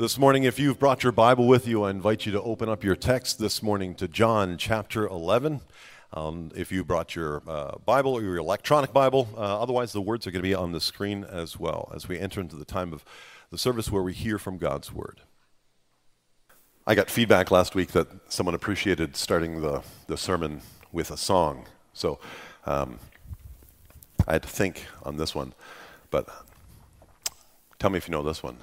This morning, if you've brought your Bible with you, I invite you to open up your text this morning to John chapter 11. Um, if you brought your uh, Bible or your electronic Bible, uh, otherwise, the words are going to be on the screen as well as we enter into the time of the service where we hear from God's Word. I got feedback last week that someone appreciated starting the, the sermon with a song. So um, I had to think on this one. But tell me if you know this one.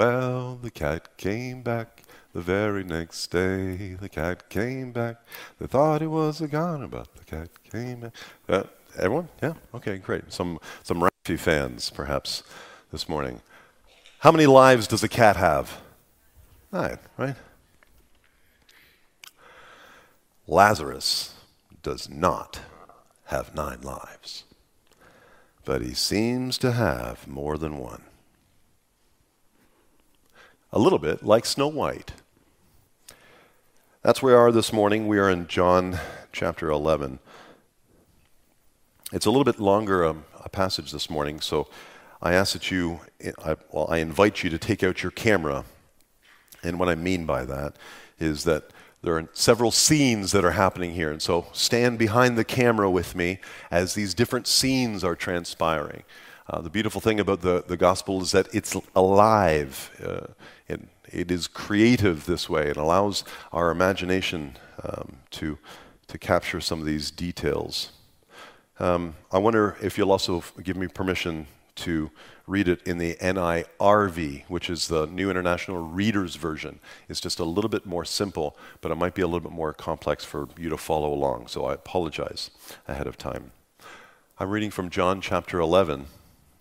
Well, the cat came back the very next day. The cat came back. They thought he was a goner, but the cat came back. Uh, everyone? Yeah? Okay, great. Some, some Raffi fans, perhaps, this morning. How many lives does a cat have? Nine, right? Lazarus does not have nine lives, but he seems to have more than one a little bit like Snow White. That's where we are this morning. We are in John chapter 11. It's a little bit longer um, a passage this morning, so I ask that you, I, well, I invite you to take out your camera. And what I mean by that is that there are several scenes that are happening here. And so stand behind the camera with me as these different scenes are transpiring. Uh, the beautiful thing about the, the gospel is that it's alive. Uh, it, it is creative this way. It allows our imagination um, to, to capture some of these details. Um, I wonder if you'll also give me permission to read it in the NIRV, which is the New International Reader's Version. It's just a little bit more simple, but it might be a little bit more complex for you to follow along, so I apologize ahead of time. I'm reading from John chapter 11,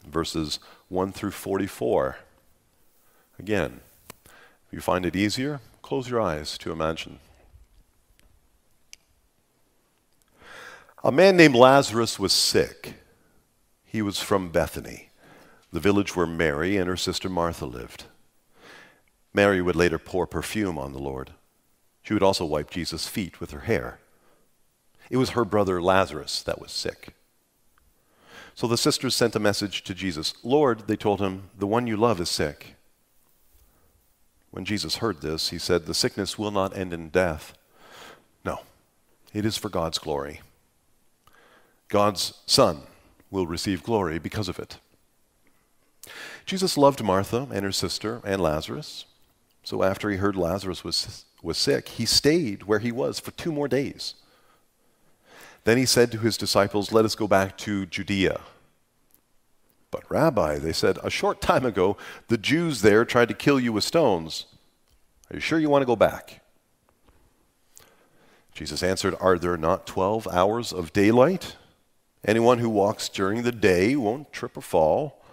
verses 1 through 44. Again, if you find it easier, close your eyes to imagine. A man named Lazarus was sick. He was from Bethany, the village where Mary and her sister Martha lived. Mary would later pour perfume on the Lord. She would also wipe Jesus' feet with her hair. It was her brother Lazarus that was sick. So the sisters sent a message to Jesus Lord, they told him, the one you love is sick. When Jesus heard this, he said, The sickness will not end in death. No, it is for God's glory. God's Son will receive glory because of it. Jesus loved Martha and her sister and Lazarus. So after he heard Lazarus was, was sick, he stayed where he was for two more days. Then he said to his disciples, Let us go back to Judea. But, Rabbi, they said, a short time ago, the Jews there tried to kill you with stones. Are you sure you want to go back? Jesus answered, Are there not 12 hours of daylight? Anyone who walks during the day won't trip or fall.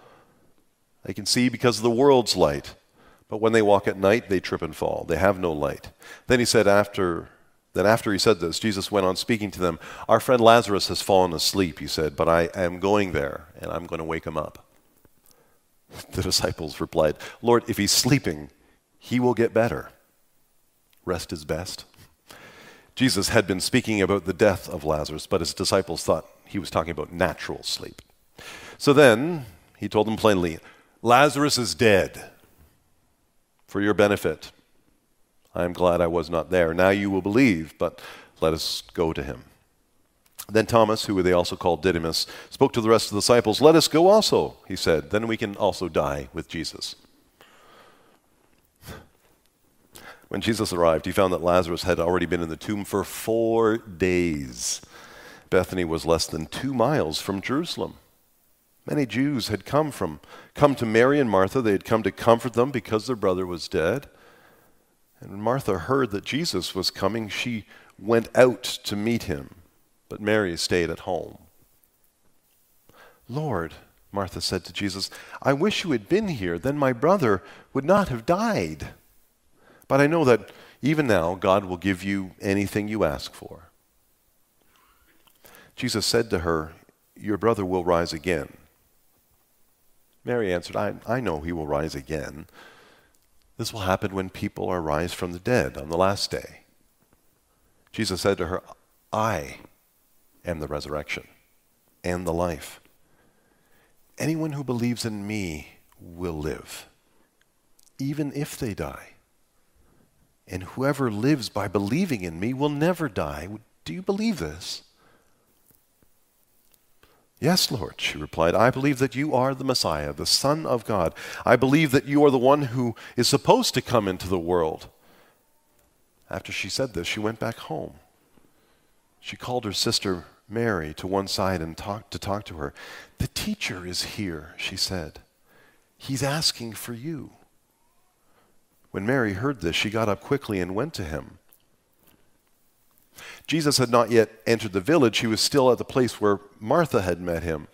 They can see because of the world's light. But when they walk at night, they trip and fall. They have no light. Then he said, after then after he said this, Jesus went on speaking to them. Our friend Lazarus has fallen asleep, he said, but I am going there and I'm going to wake him up. The disciples replied, Lord, if he's sleeping, he will get better. Rest is best. Jesus had been speaking about the death of Lazarus, but his disciples thought he was talking about natural sleep. So then he told them plainly, Lazarus is dead for your benefit. I am glad I was not there. Now you will believe, but let us go to him. Then Thomas, who they also called Didymus, spoke to the rest of the disciples. Let us go also, he said. Then we can also die with Jesus. When Jesus arrived, he found that Lazarus had already been in the tomb for four days. Bethany was less than two miles from Jerusalem. Many Jews had come from come to Mary and Martha. They had come to comfort them because their brother was dead. And when Martha heard that Jesus was coming, she went out to meet him, but Mary stayed at home. Lord, Martha said to Jesus, I wish you had been here, then my brother would not have died. But I know that even now God will give you anything you ask for. Jesus said to her, Your brother will rise again. Mary answered, I, I know he will rise again this will happen when people are raised from the dead on the last day. Jesus said to her, I am the resurrection and the life. Anyone who believes in me will live, even if they die. And whoever lives by believing in me will never die. Do you believe this? Yes, Lord, she replied. I believe that you are the Messiah, the Son of God. I believe that you are the one who is supposed to come into the world. After she said this, she went back home. She called her sister Mary to one side and talked to talk to her. The teacher is here, she said. He's asking for you. When Mary heard this, she got up quickly and went to him. Jesus had not yet entered the village. He was still at the place where Martha had met him.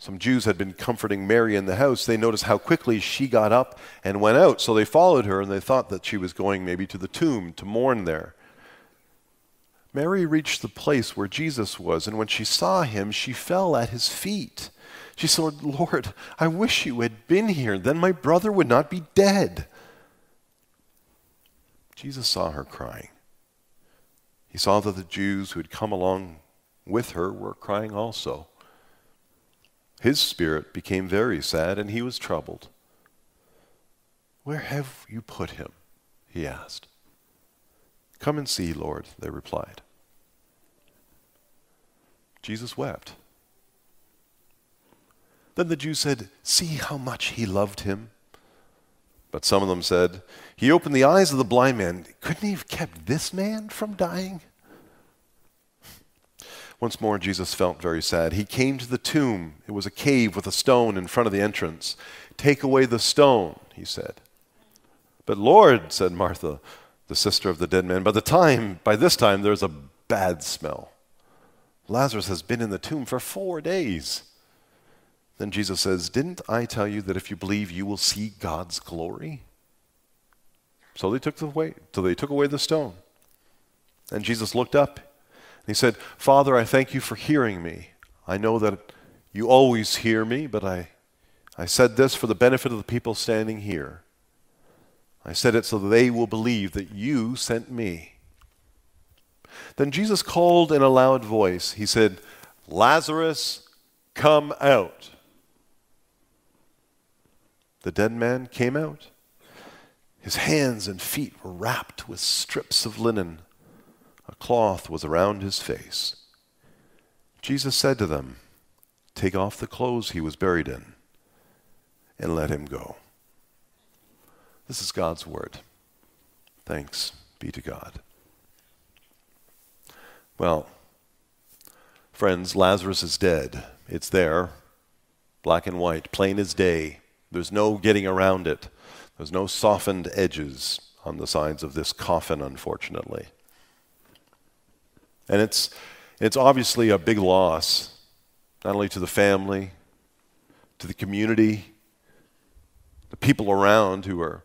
Some Jews had been comforting Mary in the house. They noticed how quickly she got up and went out, so they followed her and they thought that she was going maybe to the tomb to mourn there. Mary reached the place where Jesus was, and when she saw him, she fell at his feet. She said, Lord, I wish you had been here. Then my brother would not be dead. Jesus saw her crying. He saw that the Jews who had come along with her were crying also. His spirit became very sad, and he was troubled. Where have you put him? he asked. Come and see, Lord, they replied. Jesus wept. Then the Jews said, See how much he loved him. But some of them said, He opened the eyes of the blind man. Couldn't he have kept this man from dying? Once more, Jesus felt very sad. He came to the tomb. It was a cave with a stone in front of the entrance. Take away the stone, he said. But Lord, said Martha, the sister of the dead man, by the time, by this time, there's a bad smell. Lazarus has been in the tomb for four days. Then Jesus says, Didn't I tell you that if you believe, you will see God's glory? So they took, the away, so they took away the stone. And Jesus looked up and he said, Father, I thank you for hearing me. I know that you always hear me, but I, I said this for the benefit of the people standing here. I said it so that they will believe that you sent me. Then Jesus called in a loud voice. He said, Lazarus, come out. The dead man came out. His hands and feet were wrapped with strips of linen. A cloth was around his face. Jesus said to them, Take off the clothes he was buried in and let him go. This is God's word. Thanks be to God. Well, friends, Lazarus is dead. It's there, black and white, plain as day. There's no getting around it. There's no softened edges on the sides of this coffin, unfortunately. And it's, it's obviously a big loss, not only to the family, to the community, the people around who are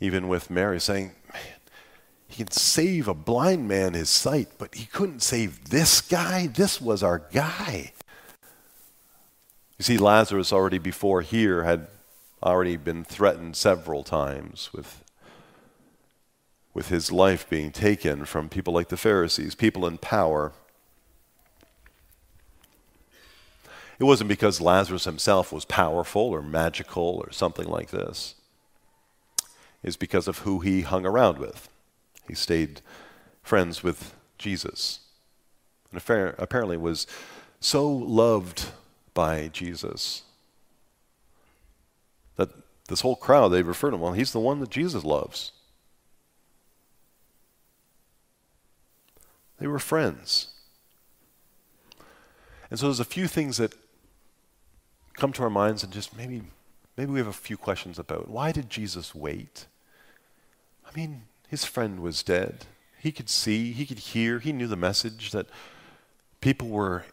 even with Mary saying, Man, he can save a blind man his sight, but he couldn't save this guy. This was our guy. You see, Lazarus already before here had already been threatened several times with, with his life being taken from people like the Pharisees, people in power. It wasn't because Lazarus himself was powerful or magical or something like this. It's because of who he hung around with. He stayed friends with Jesus and apparently was so loved by Jesus this whole crowd, they refer to him, well, he's the one that Jesus loves. They were friends. And so there's a few things that come to our minds and just maybe maybe we have a few questions about why did Jesus wait? I mean, his friend was dead. He could see, he could hear, he knew the message that people were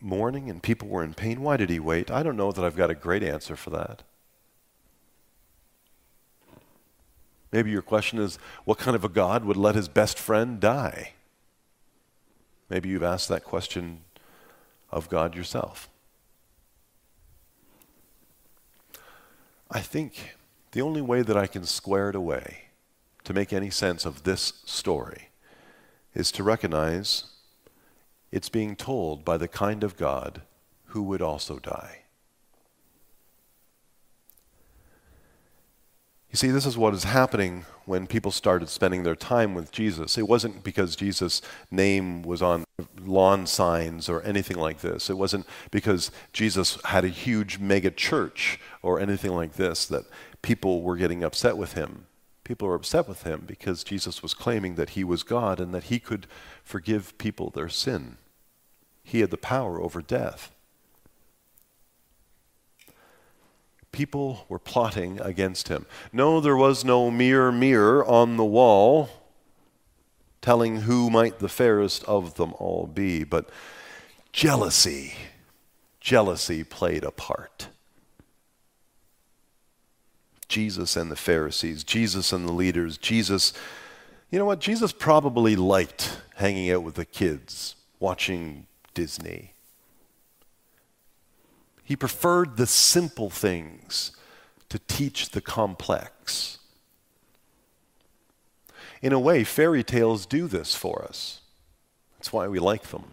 mourning and people were in pain. Why did he wait? I don't know that I've got a great answer for that. Maybe your question is what kind of a God would let his best friend die? Maybe you've asked that question of God yourself. I think the only way that I can square it away to make any sense of this story is to recognize it's being told by the kind of God who would also die. You see, this is what is happening when people started spending their time with Jesus. It wasn't because Jesus' name was on lawn signs or anything like this. It wasn't because Jesus had a huge mega church or anything like this that people were getting upset with him. People were upset with him because Jesus was claiming that he was God and that he could forgive people their sin. He had the power over death. People were plotting against him. No, there was no mere mirror on the wall telling who might the fairest of them all be, but jealousy, jealousy played a part. Jesus and the Pharisees, Jesus and the leaders, Jesus, you know what? Jesus probably liked hanging out with the kids, watching Disney. He preferred the simple things to teach the complex. In a way, fairy tales do this for us. That's why we like them.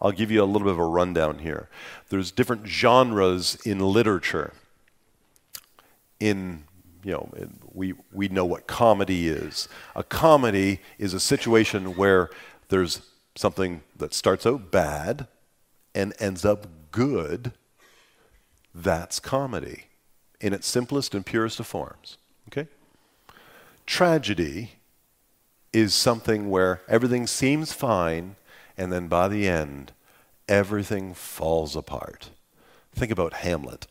I'll give you a little bit of a rundown here. There's different genres in literature. In, you know, we, we know what comedy is. A comedy is a situation where there's something that starts out bad and ends up good, that's comedy in its simplest and purest of forms. Okay? Tragedy is something where everything seems fine, and then by the end, everything falls apart. Think about Hamlet.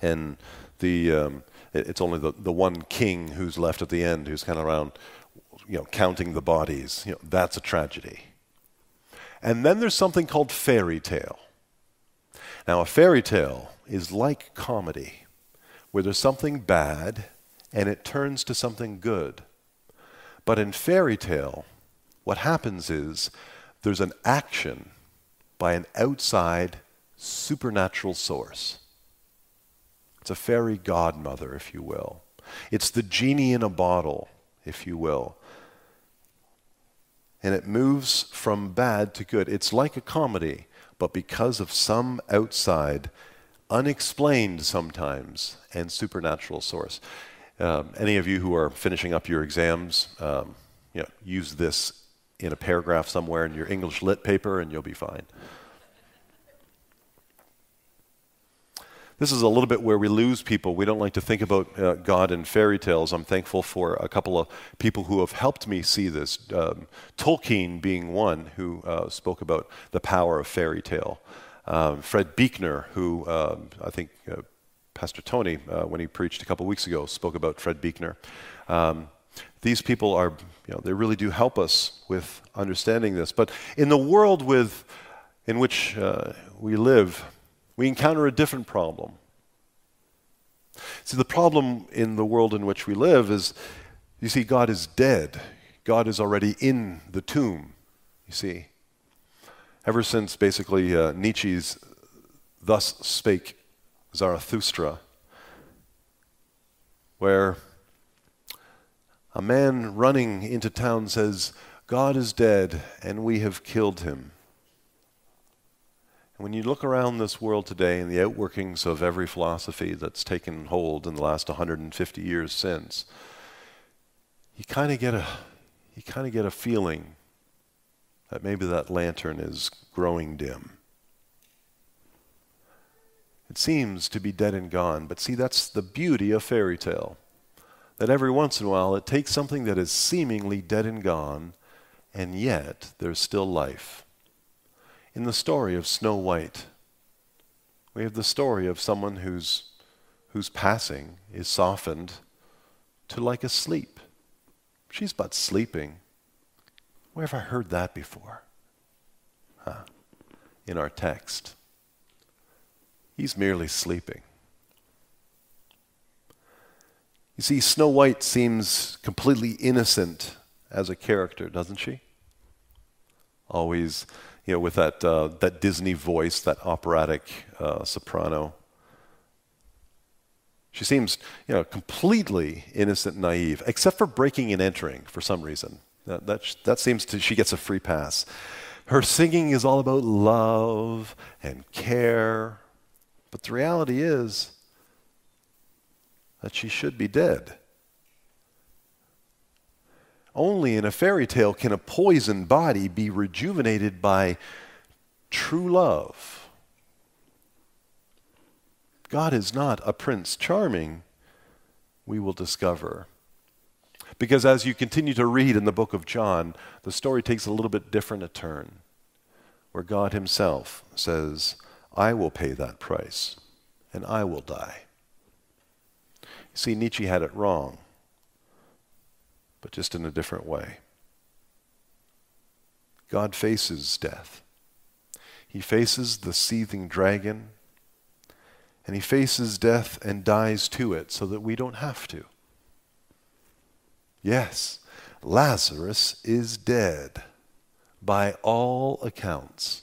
And the, um, it's only the, the one king who's left at the end who's kind of around, you know, counting the bodies. You know, that's a tragedy. And then there's something called fairy tale. Now, a fairy tale is like comedy, where there's something bad and it turns to something good. But in fairy tale, what happens is there's an action by an outside supernatural source. It's a fairy godmother, if you will. It's the genie in a bottle, if you will. And it moves from bad to good. It's like a comedy but because of some outside, unexplained sometimes, and supernatural source. Um, any of you who are finishing up your exams, um, you know, use this in a paragraph somewhere in your English lit paper, and you'll be fine. This is a little bit where we lose people. We don't like to think about uh, God in fairy tales. I'm thankful for a couple of people who have helped me see this. Um, Tolkien being one who uh, spoke about the power of fairy tale. Um, Fred Buechner, who um, I think uh, Pastor Tony, uh, when he preached a couple weeks ago, spoke about Fred Buechner. Um, these people are, you know, they really do help us with understanding this. But in the world with, in which uh, we live, we encounter a different problem. See, the problem in the world in which we live is you see, God is dead. God is already in the tomb, you see. Ever since basically uh, Nietzsche's Thus Spake Zarathustra, where a man running into town says, God is dead and we have killed him. When you look around this world today and the outworkings of every philosophy that's taken hold in the last 150 years since, you kind of get a you kind of get a feeling that maybe that lantern is growing dim. It seems to be dead and gone, but see, that's the beauty of fairy tale. That every once in a while it takes something that is seemingly dead and gone, and yet there's still life in the story of Snow White. We have the story of someone whose, whose passing is softened to like a sleep. She's but sleeping. Where have I heard that before? Huh. In our text. He's merely sleeping. You see, Snow White seems completely innocent as a character, doesn't she? Always you know, with that, uh, that Disney voice, that operatic uh, soprano. She seems, you know, completely innocent, and naive, except for breaking and entering for some reason. That, that, that seems to, she gets a free pass. Her singing is all about love and care. But the reality is, that she should be dead. Only in a fairy tale can a poisoned body be rejuvenated by true love. God is not a Prince Charming, we will discover. Because as you continue to read in the book of John, the story takes a little bit different a turn, where God Himself says, I will pay that price, and I will die. See, Nietzsche had it wrong, but just in a different way. God faces death. He faces the seething dragon, and he faces death and dies to it so that we don't have to. Yes, Lazarus is dead by all accounts.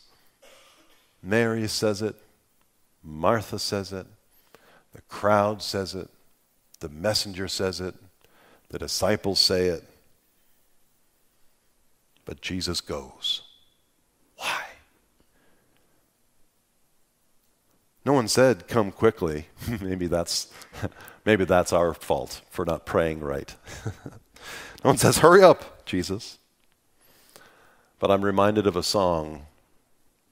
Mary says it, Martha says it, the crowd says it, the messenger says it, the disciples say it, but Jesus goes. Why? No one said, Come quickly. maybe, that's, maybe that's our fault for not praying right. no one says, Hurry up, Jesus. But I'm reminded of a song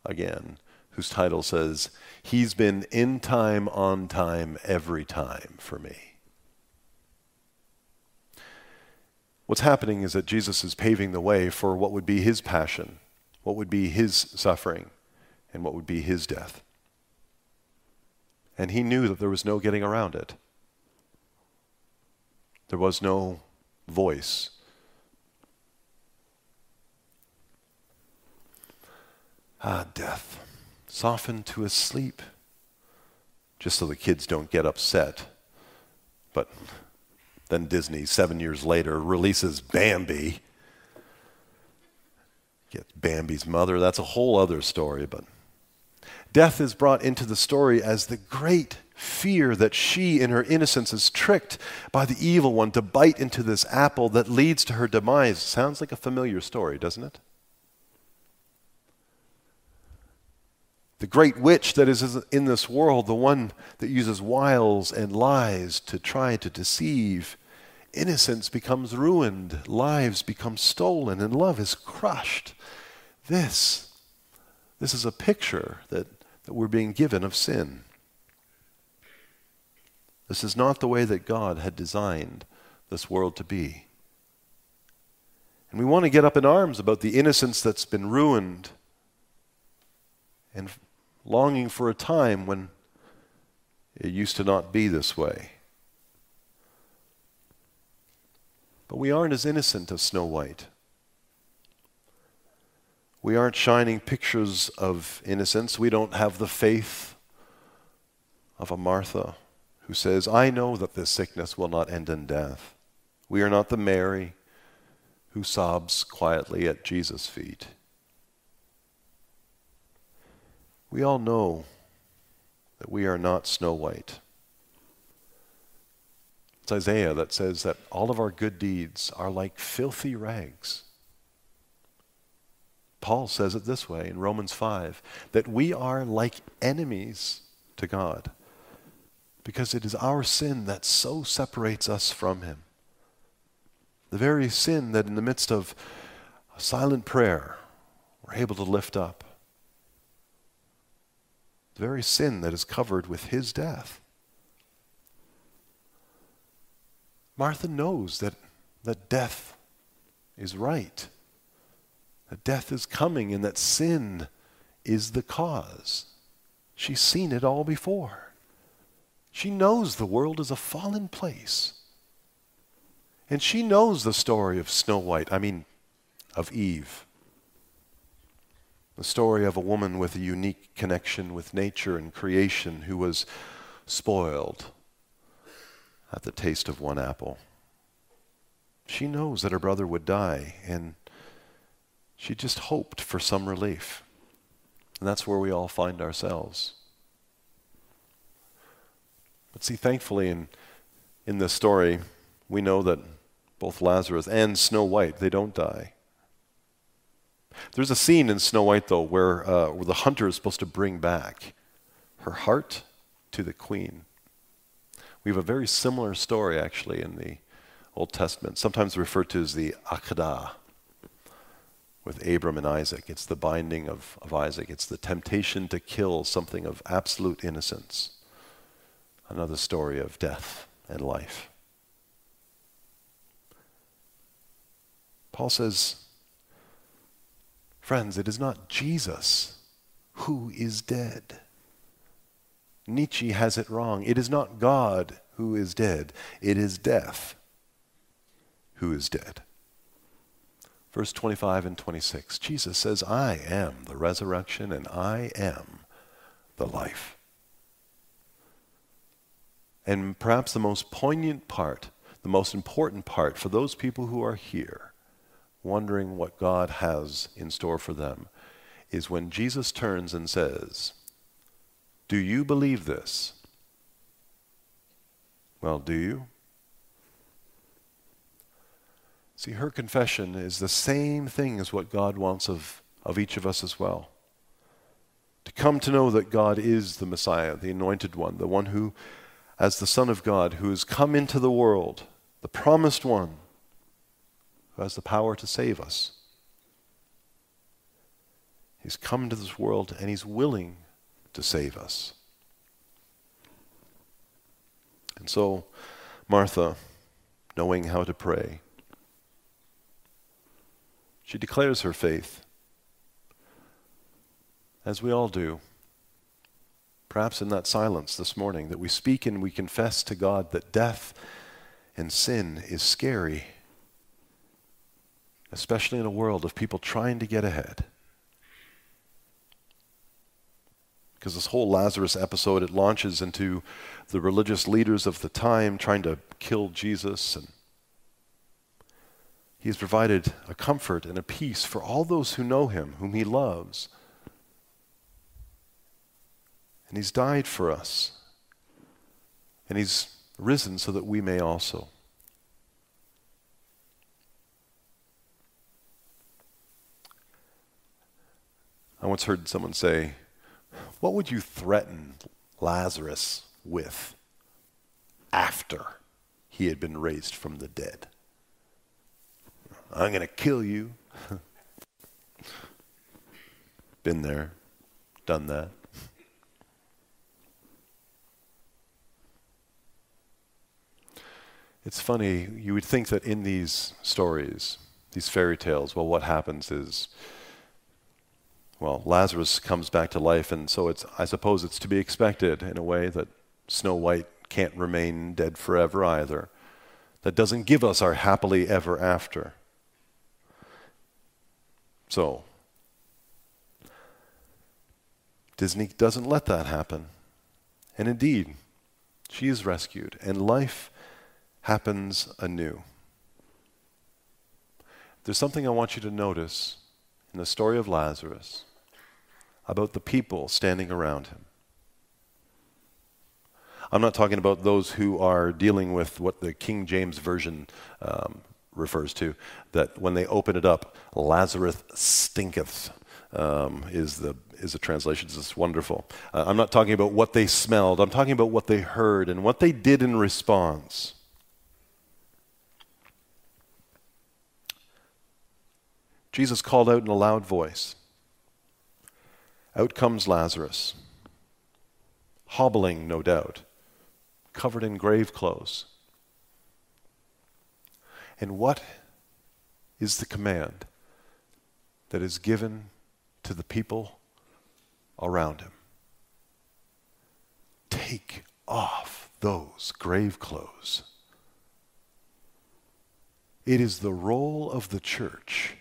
again whose title says, He's been in time, on time, every time for me. What's happening is that Jesus is paving the way for what would be his passion, what would be his suffering, and what would be his death. And he knew that there was no getting around it. There was no voice. Ah, death, softened to a sleep, just so the kids don't get upset. But then Disney, seven years later, releases Bambi. Gets Bambi's mother. That's a whole other story, but death is brought into the story as the great fear that she, in her innocence, is tricked by the evil one to bite into this apple that leads to her demise. Sounds like a familiar story, doesn't it? The great witch that is in this world, the one that uses wiles and lies to try to deceive, innocence becomes ruined, lives become stolen, and love is crushed. This, this is a picture that, that we're being given of sin. This is not the way that God had designed this world to be. And we want to get up in arms about the innocence that's been ruined and longing for a time when it used to not be this way. But we aren't as innocent as Snow White. We aren't shining pictures of innocence. We don't have the faith of a Martha who says, I know that this sickness will not end in death. We are not the Mary who sobs quietly at Jesus' feet. We all know that we are not Snow White. It's Isaiah that says that all of our good deeds are like filthy rags. Paul says it this way in Romans 5 that we are like enemies to God because it is our sin that so separates us from Him. The very sin that in the midst of a silent prayer we're able to lift up the very sin that is covered with his death. Martha knows that, that death is right, that death is coming, and that sin is the cause. She's seen it all before. She knows the world is a fallen place. And she knows the story of Snow White, I mean, of Eve. The story of a woman with a unique connection with nature and creation who was spoiled at the taste of one apple. She knows that her brother would die, and she just hoped for some relief. And that's where we all find ourselves. But see, thankfully, in, in this story, we know that both Lazarus and Snow White, they don't die. There's a scene in Snow White, though, where, uh, where the hunter is supposed to bring back her heart to the queen. We have a very similar story, actually, in the Old Testament, sometimes referred to as the Akedah with Abram and Isaac. It's the binding of, of Isaac, it's the temptation to kill something of absolute innocence. Another story of death and life. Paul says, Friends, it is not Jesus who is dead. Nietzsche has it wrong. It is not God who is dead, it is death who is dead. Verse 25 and 26, Jesus says, I am the resurrection and I am the life. And perhaps the most poignant part, the most important part for those people who are here, wondering what God has in store for them, is when Jesus turns and says, Do you believe this? Well, do you? See, her confession is the same thing as what God wants of, of each of us as well. To come to know that God is the Messiah, the anointed one, the one who, as the Son of God, who has come into the world, the promised one, who has the power to save us. He's come into this world and he's willing to save us. And so, Martha, knowing how to pray, she declares her faith, as we all do. Perhaps in that silence this morning, that we speak and we confess to God that death and sin is scary, especially in a world of people trying to get ahead. Because this whole Lazarus episode, it launches into the religious leaders of the time trying to kill Jesus and he has provided a comfort and a peace for all those who know Him, whom He loves. And He's died for us. And He's risen so that we may also. I once heard someone say, What would you threaten Lazarus with after he had been raised from the dead? I'm going to kill you. Been there, done that. It's funny, you would think that in these stories, these fairy tales, well, what happens is, well, Lazarus comes back to life, and so it's, I suppose it's to be expected in a way that Snow White can't remain dead forever either. That doesn't give us our happily ever after. So, Disney doesn't let that happen. And indeed, she is rescued, and life happens anew. There's something I want you to notice in the story of Lazarus about the people standing around him. I'm not talking about those who are dealing with what the King James Version um, refers to, that when they open it up, Lazarus stinketh. Um, is the is the translation. It's wonderful. Uh, I'm not talking about what they smelled. I'm talking about what they heard and what they did in response. Jesus called out in a loud voice. Out comes Lazarus, hobbling, no doubt, covered in grave clothes. And what is the command that is given to the people around him? Take off those grave clothes. It is the role of the church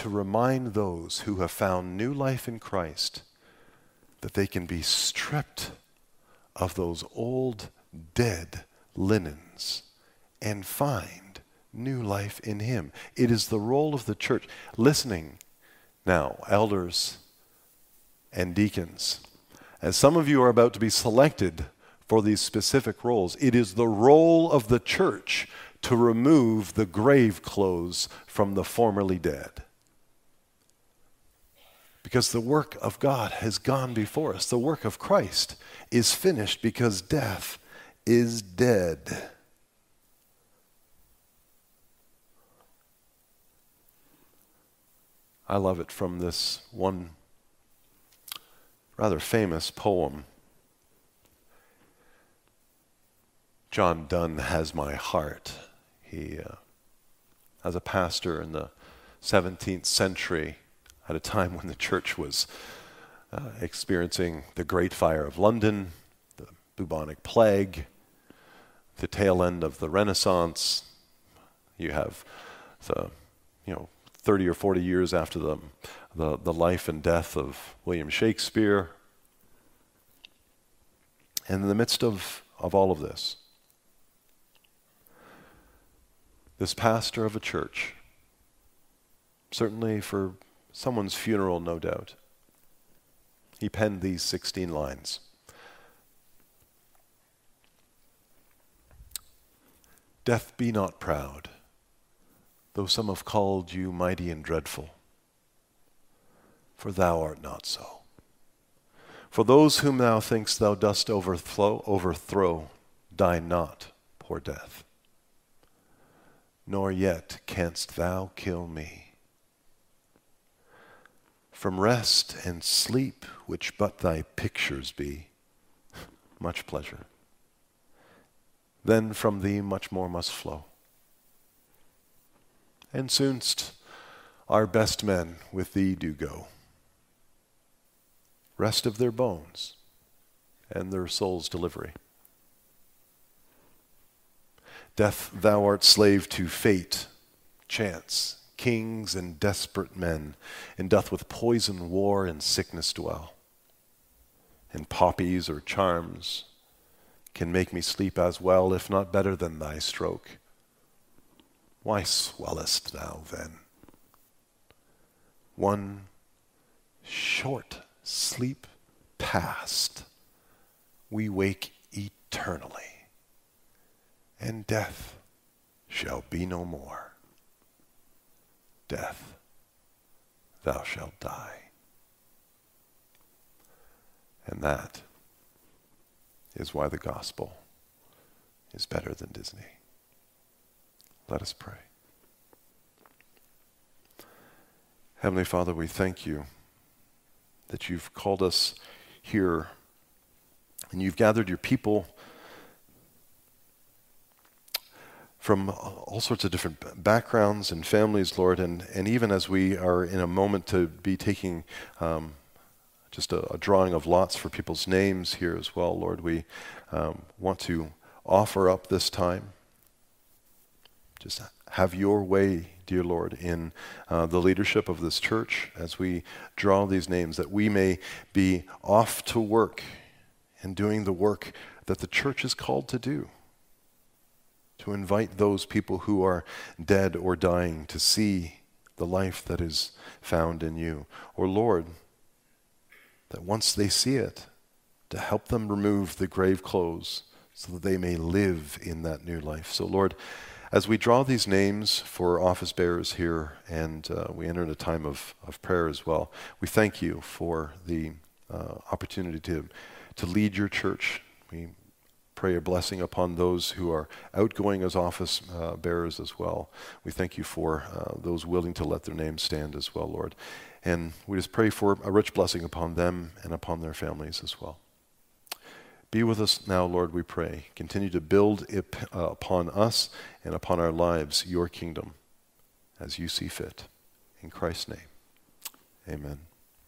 to remind those who have found new life in Christ that they can be stripped of those old dead linens and find new life in Him. It is the role of the church. Listening now, elders and deacons, as some of you are about to be selected for these specific roles, it is the role of the church to remove the grave clothes from the formerly dead. Because the work of God has gone before us. The work of Christ is finished because death is dead. I love it from this one rather famous poem. John Donne has my heart. He, uh, as a pastor in the 17th century, at a time when the church was uh, experiencing the Great Fire of London, the bubonic plague, the tail end of the Renaissance. You have the, you know, 30 or 40 years after the, the, the life and death of William Shakespeare. And in the midst of, of all of this, this pastor of a church, certainly for someone's funeral, no doubt, he penned these 16 lines. Death be not proud though some have called you mighty and dreadful. For thou art not so. For those whom thou thinkst thou dost overthrow, overthrow die not, poor death. Nor yet canst thou kill me. From rest and sleep, which but thy pictures be, much pleasure. Then from thee much more must flow and soonst our best men with thee do go. Rest of their bones and their soul's delivery. Death, thou art slave to fate, chance, kings and desperate men, and doth with poison, war, and sickness dwell. And poppies or charms can make me sleep as well, if not better than thy stroke. Why swellest thou then? One short sleep past, we wake eternally, and death shall be no more. Death, thou shalt die. And that is why the gospel is better than Disney. Let us pray. Heavenly Father, we thank you that you've called us here and you've gathered your people from all sorts of different backgrounds and families, Lord, and, and even as we are in a moment to be taking um, just a, a, drawing of lots for people's names here as well, Lord, we um, want to offer up this time just have your way, dear Lord, in uh, the leadership of this church as we draw these names, that we may be off to work and doing the work that the church is called to do. To invite those people who are dead or dying to see the life that is found in you. Or, Lord, that once they see it, to help them remove the grave clothes so that they may live in that new life. So, Lord, as we draw these names for office bearers here and uh, we enter a time of, of prayer as well, we thank you for the uh, opportunity to, to lead your church. We pray a blessing upon those who are outgoing as office uh, bearers as well. We thank you for uh, those willing to let their names stand as well, Lord. And we just pray for a rich blessing upon them and upon their families as well. Be with us now, Lord, we pray. Continue to build uh, upon us and upon our lives your kingdom as you see fit. In Christ's name, amen.